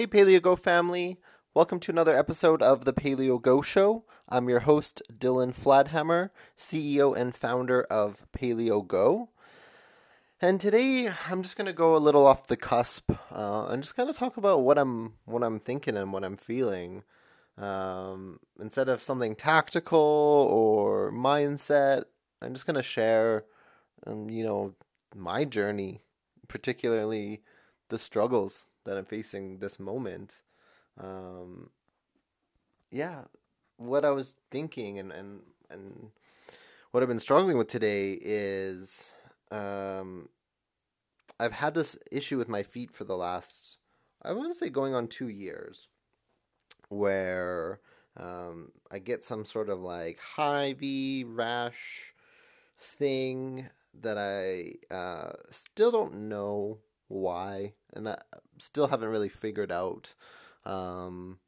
Hey, Paleo Go family. Welcome to another episode of the Paleo Go Show. I'm your host, Dylan Fladhammer, CEO and founder of Paleo Go. And today, I'm just gonna go a little off the cusp uh, and just kind of talk about what I'm what I'm thinking and what I'm feeling. Um, instead of something tactical or mindset, I'm just gonna share, um, you know, my journey, particularly the struggles that I'm facing this moment. Um, yeah, what I was thinking and and and what I've been struggling with today is um, I've had this issue with my feet for the last I want to say going on two years, where um, I get some sort of like Hy-Vee rash thing that I uh, still don't know why, and I still haven't really figured out. Um,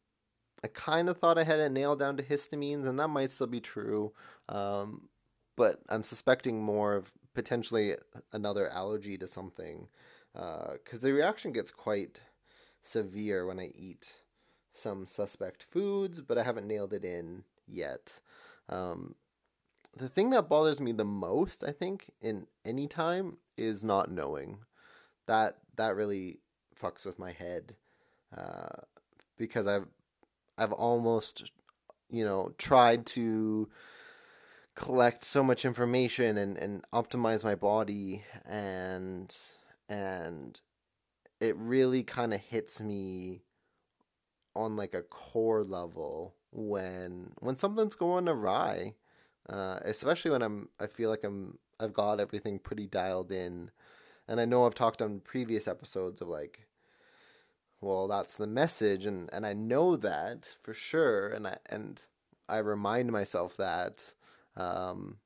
I kind of thought I had it nailed down to histamines, and that might still be true. Um, but I'm suspecting more of potentially another allergy to something because uh, the reaction gets quite severe when I eat some suspect foods, but I haven't nailed it in yet. Um, the thing that bothers me the most, I think, in any time is not knowing. That that really fucks with my head uh, because I've I've almost you know tried to collect so much information and, and optimize my body and and it really kind of hits me on like a core level when when something's going awry uh, especially when I'm I feel like I'm I've got everything pretty dialed in and I know I've talked on previous episodes of like well that's the message and and I know that for sure and I and I remind myself that um,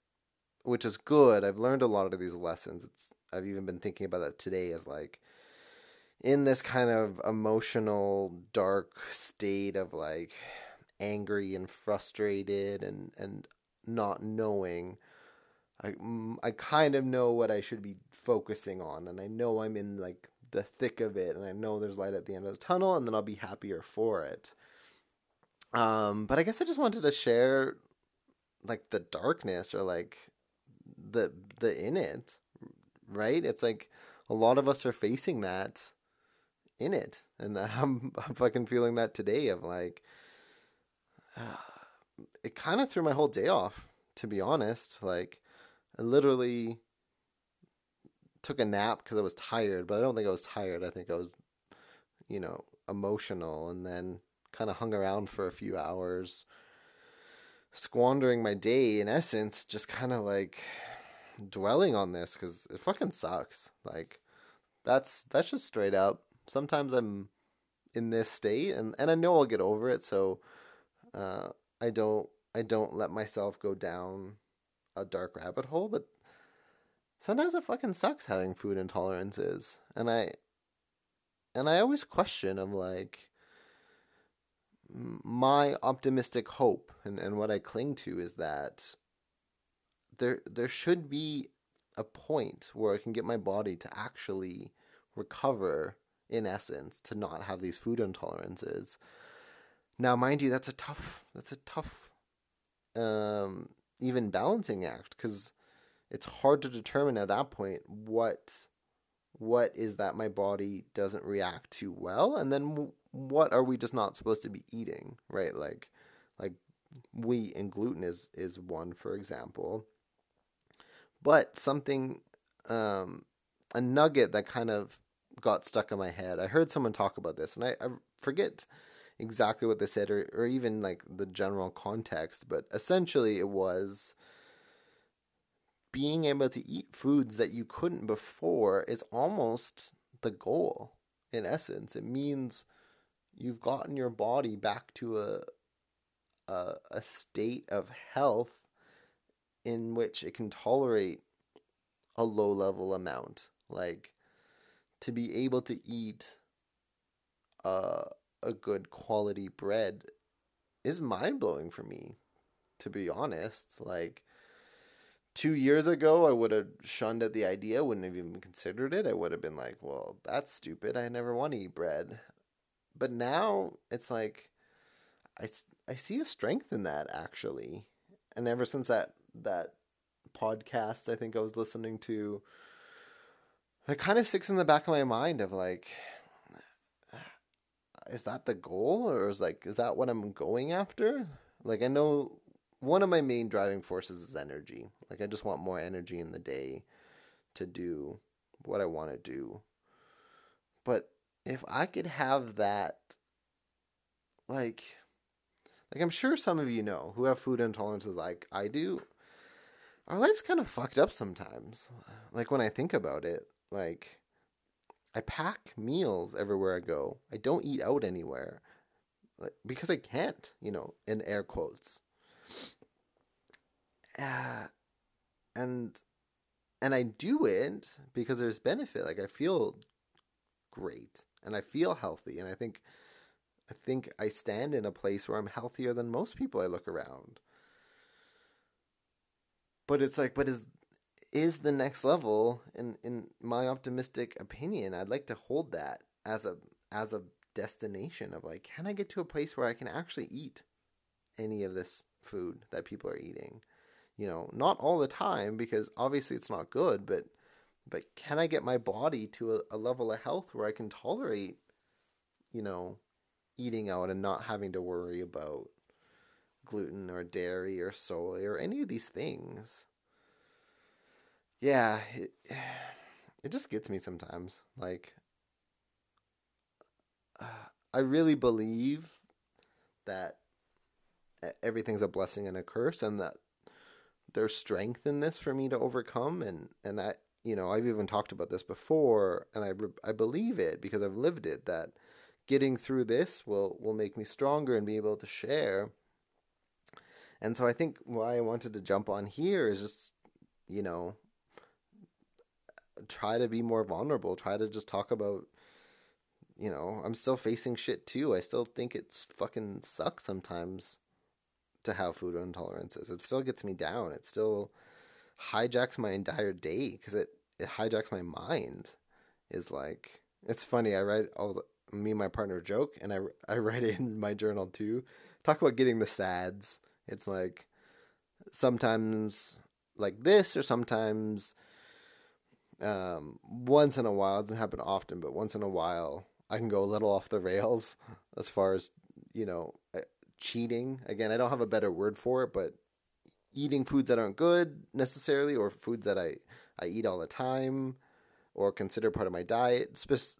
which is good. I've learned a lot of these lessons. It's I've even been thinking about that today as like in this kind of emotional dark state of like angry and frustrated and and not knowing I I kind of know what I should be focusing on and I know I'm in like the thick of it and I know there's light at the end of the tunnel and then I'll be happier for it. Um but I guess I just wanted to share like the darkness or like the the in it right it's like a lot of us are facing that in it and i'm i'm fucking feeling that today of like uh, it kind of threw my whole day off to be honest like i literally took a nap because i was tired but i don't think i was tired. I think i was you know emotional and then kind of hung around for a few hours squandering my day in essence just kind of like dwelling on this because it fucking sucks. Like that's that's just straight up. Sometimes i'm in this state and and i know i'll get over it so uh i don't i don't let myself go down a dark rabbit hole but sometimes it fucking sucks having food intolerances and i and i always question of like my optimistic hope and, and what I cling to is that there there should be a point where I can get my body to actually recover in essence to not have these food intolerances. Now, mind you, that's a tough that's a tough um, even balancing act because it's hard to determine at that point what what is that my body doesn't react to well and then what are we just not supposed to be eating, right? Like, like wheat and gluten is is one, for example. But something, um, a nugget that kind of got stuck in my head. I heard someone talk about this, and I, I forget exactly what they said, or or even like the general context. But essentially, it was being able to eat foods that you couldn't before is almost the goal in essence. It means you've gotten your body back to a a, a state of health in which it can tolerate a low level amount like to be able to eat a a good quality bread is mind blowing for me to be honest like two years ago i would have shunned at the idea wouldn't have even considered it i would have been like well that's stupid i never want to eat bread but now it's like I, I see a strength in that actually. And ever since that that podcast I think I was listening to it kind of sticks in the back of my mind of like is that the goal or is like is that what I'm going after? Like I know one of my main driving forces is energy. Like I just want more energy in the day to do what I want to do. But if I could have that like like I'm sure some of you know who have food intolerances like I do, our life's kind of fucked up sometimes. Like when I think about it, like I pack meals everywhere I go. I don't eat out anywhere. Like, because I can't, you know, in air quotes. Uh, and and I do it because there's benefit. Like I feel great and I feel healthy and I think I think I stand in a place where I'm healthier than most people I look around. But it's like but is is the next level in in my optimistic opinion. I'd like to hold that as a as a destination of like can I get to a place where I can actually eat any of this food that people are eating? You know, not all the time because obviously it's not good, but but can I get my body to a, a level of health where I can tolerate, you know, eating out and not having to worry about gluten or dairy or soy or any of these things. Yeah, it, it just gets me sometimes. Like, uh, I really believe that everything's a blessing and a curse, and that there's strength in this for me to overcome. And and I, you know, I've even talked about this before, and I I believe it because I've lived it. That getting through this will will make me stronger and be able to share. And so I think why I wanted to jump on here is just, you know, try to be more vulnerable, try to just talk about you know, I'm still facing shit too. I still think it's fucking sucks sometimes to have food intolerances. It still gets me down. It still hijacks my entire day because it, it hijacks my mind. Is like it's funny. I write all the me and my partner joke, and I I write it in my journal too. Talk about getting the sads. It's like sometimes like this, or sometimes um, once in a while. It doesn't happen often, but once in a while, I can go a little off the rails as far as you know cheating. Again, I don't have a better word for it, but eating foods that aren't good necessarily, or foods that I I eat all the time, or consider part of my diet. Spe-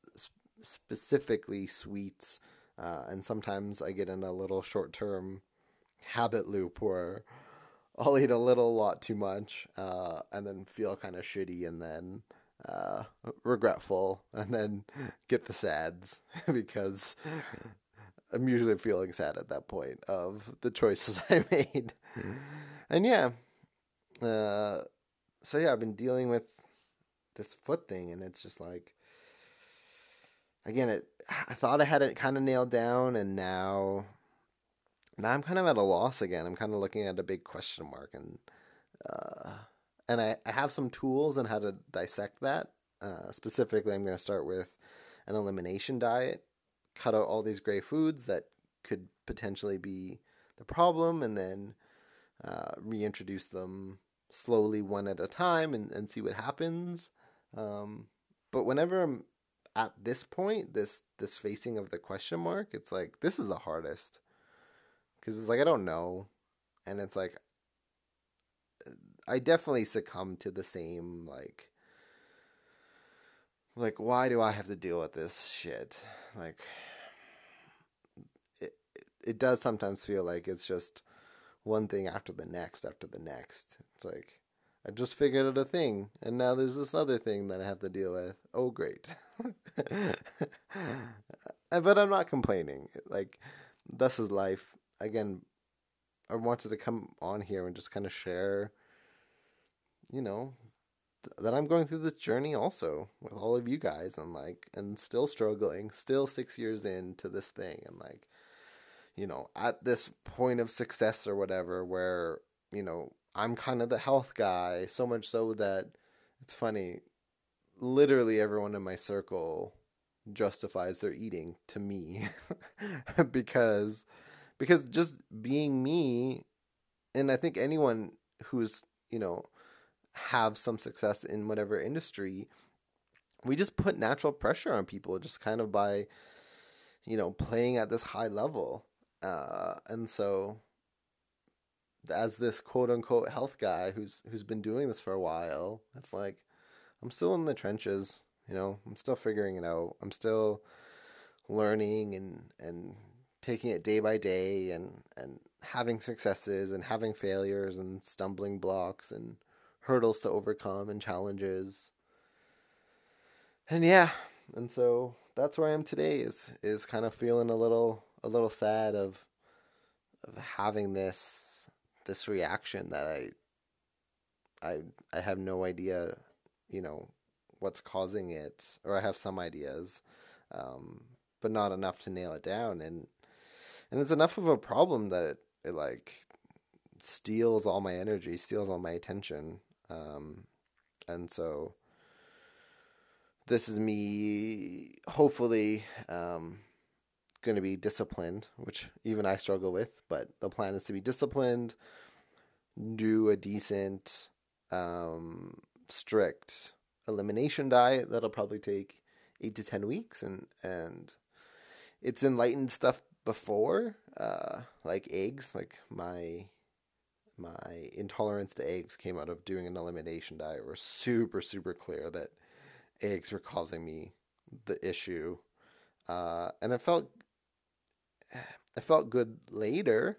specifically sweets, uh, and sometimes I get in a little short term habit loop where I'll eat a little lot too much, uh, and then feel kind of shitty, and then uh, regretful, and then get the sads because I'm usually feeling sad at that point of the choices I made. And yeah, uh, so yeah, I've been dealing with this foot thing, and it's just like again, it I thought I had it kind of nailed down, and now now I'm kind of at a loss again. I'm kind of looking at a big question mark, and uh, and I, I have some tools on how to dissect that. Uh, specifically, I'm going to start with an elimination diet, cut out all these gray foods that could potentially be the problem, and then uh, reintroduce them slowly one at a time and, and see what happens. Um, but whenever I'm at this point, this this facing of the question mark, it's like this is the hardest because it's like I don't know, and it's like I definitely succumb to the same like like why do I have to deal with this shit? Like it does sometimes feel like it's just one thing after the next after the next. It's like I just figured out a thing, and now there's this other thing that I have to deal with. Oh, great. but I'm not complaining. Like, this is life. Again, I wanted to come on here and just kind of share, you know, th- that I'm going through this journey also with all of you guys and like, and still struggling, still six years into this thing. And like, you know, at this point of success or whatever, where, you know, I'm kind of the health guy, so much so that it's funny. Literally everyone in my circle justifies their eating to me because because just being me and I think anyone who's, you know, have some success in whatever industry, we just put natural pressure on people just kind of by you know, playing at this high level. Uh, and so as this quote unquote health guy who's who's been doing this for a while, it's like I'm still in the trenches, you know, I'm still figuring it out. I'm still learning and and taking it day by day and and having successes and having failures and stumbling blocks and hurdles to overcome and challenges. And yeah, and so that's where I am today is is kind of feeling a little a little sad of of having this this reaction that I I I have no idea, you know, what's causing it, or I have some ideas, um, but not enough to nail it down. And and it's enough of a problem that it, it like steals all my energy, steals all my attention, um, and so this is me hopefully um, going to be disciplined, which even I struggle with. But the plan is to be disciplined, do a decent, um, strict elimination diet that'll probably take eight to ten weeks, and and it's enlightened stuff before, uh, like eggs. Like my my intolerance to eggs came out of doing an elimination diet. We're super super clear that eggs were causing me the issue, uh, and I felt I felt good later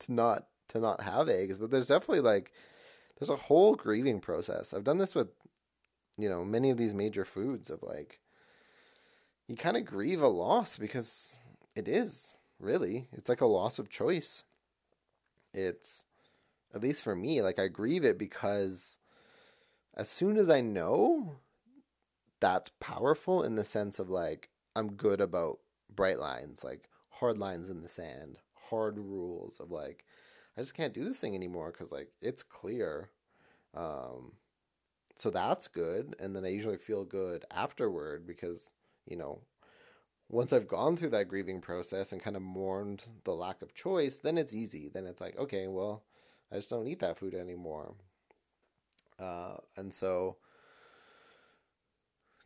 to not to not have eggs, but there's definitely like there's a whole grieving process. I've done this with you know many of these major foods of like you kind of grieve a loss because it is really it's like a loss of choice. It's at least for me like I grieve it because as soon as I know that's powerful in the sense of like I'm good about bright lines, like hard lines in the sand, hard rules of like I just can't do this thing anymore because like it's clear. Um, so that's good, and then I usually feel good afterward because you know once I've gone through that grieving process and kind of mourned the lack of choice, then it's easy. Then it's like okay, well I just don't eat that food anymore. Uh, and so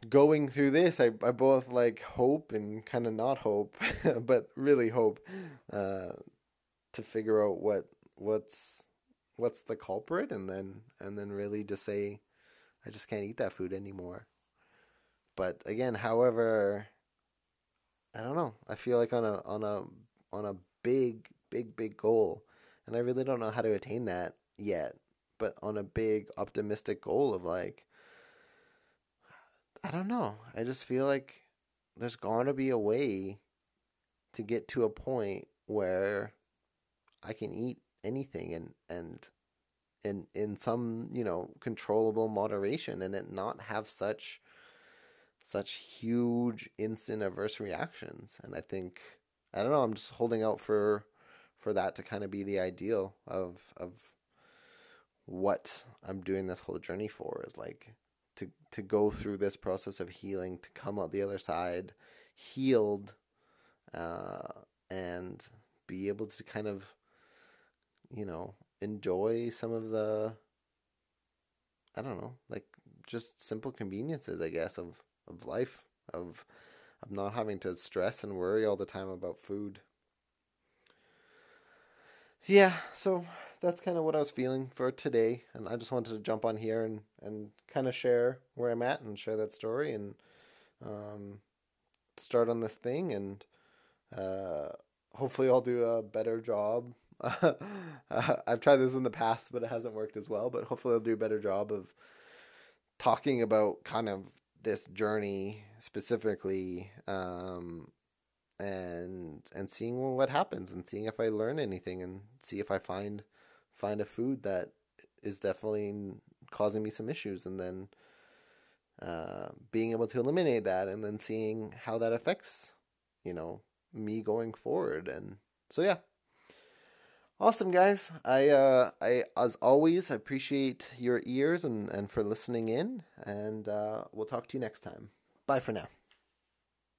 going through this, I, I both like hope and kind of not hope, but really hope uh, to figure out what what's what's the culprit, and then and then really just say, I just can't eat that food anymore. But again, however, I don't know. I feel like on a on a on a big big big goal, and I really don't know how to attain that yet. But on a big optimistic goal of like I don't know. I just feel like there's going to be a way to get to a point where I can eat anything and and in in some you know controllable moderation and it not have such such huge instant adverse reactions and i think i don't know i'm just holding out for for that to kind of be the ideal of of what i'm doing this whole journey for is like to to go through this process of healing to come out the other side healed uh, and be able to kind of you know enjoy some of the I don't know like just simple conveniences I guess of of life of of not having to stress and worry all the time about food. Yeah, so that's kind of what I was feeling for today, and I just wanted to jump on here and and kind of share where I'm at and share that story and um, start on this thing, and uh, hopefully I'll do a better job. I've tried this in the past, but it hasn't worked as well. But hopefully I'll do a better job of talking about kind of this journey specifically um, and and seeing what happens and seeing if I learn anything and see if I find find a food that is definitely causing me some issues and then uh, being able to eliminate that and then seeing how that affects you know me going forward and so yeah. Awesome guys. I uh i as always I appreciate your ears and and for listening in and uh we'll talk to you next time. Bye for now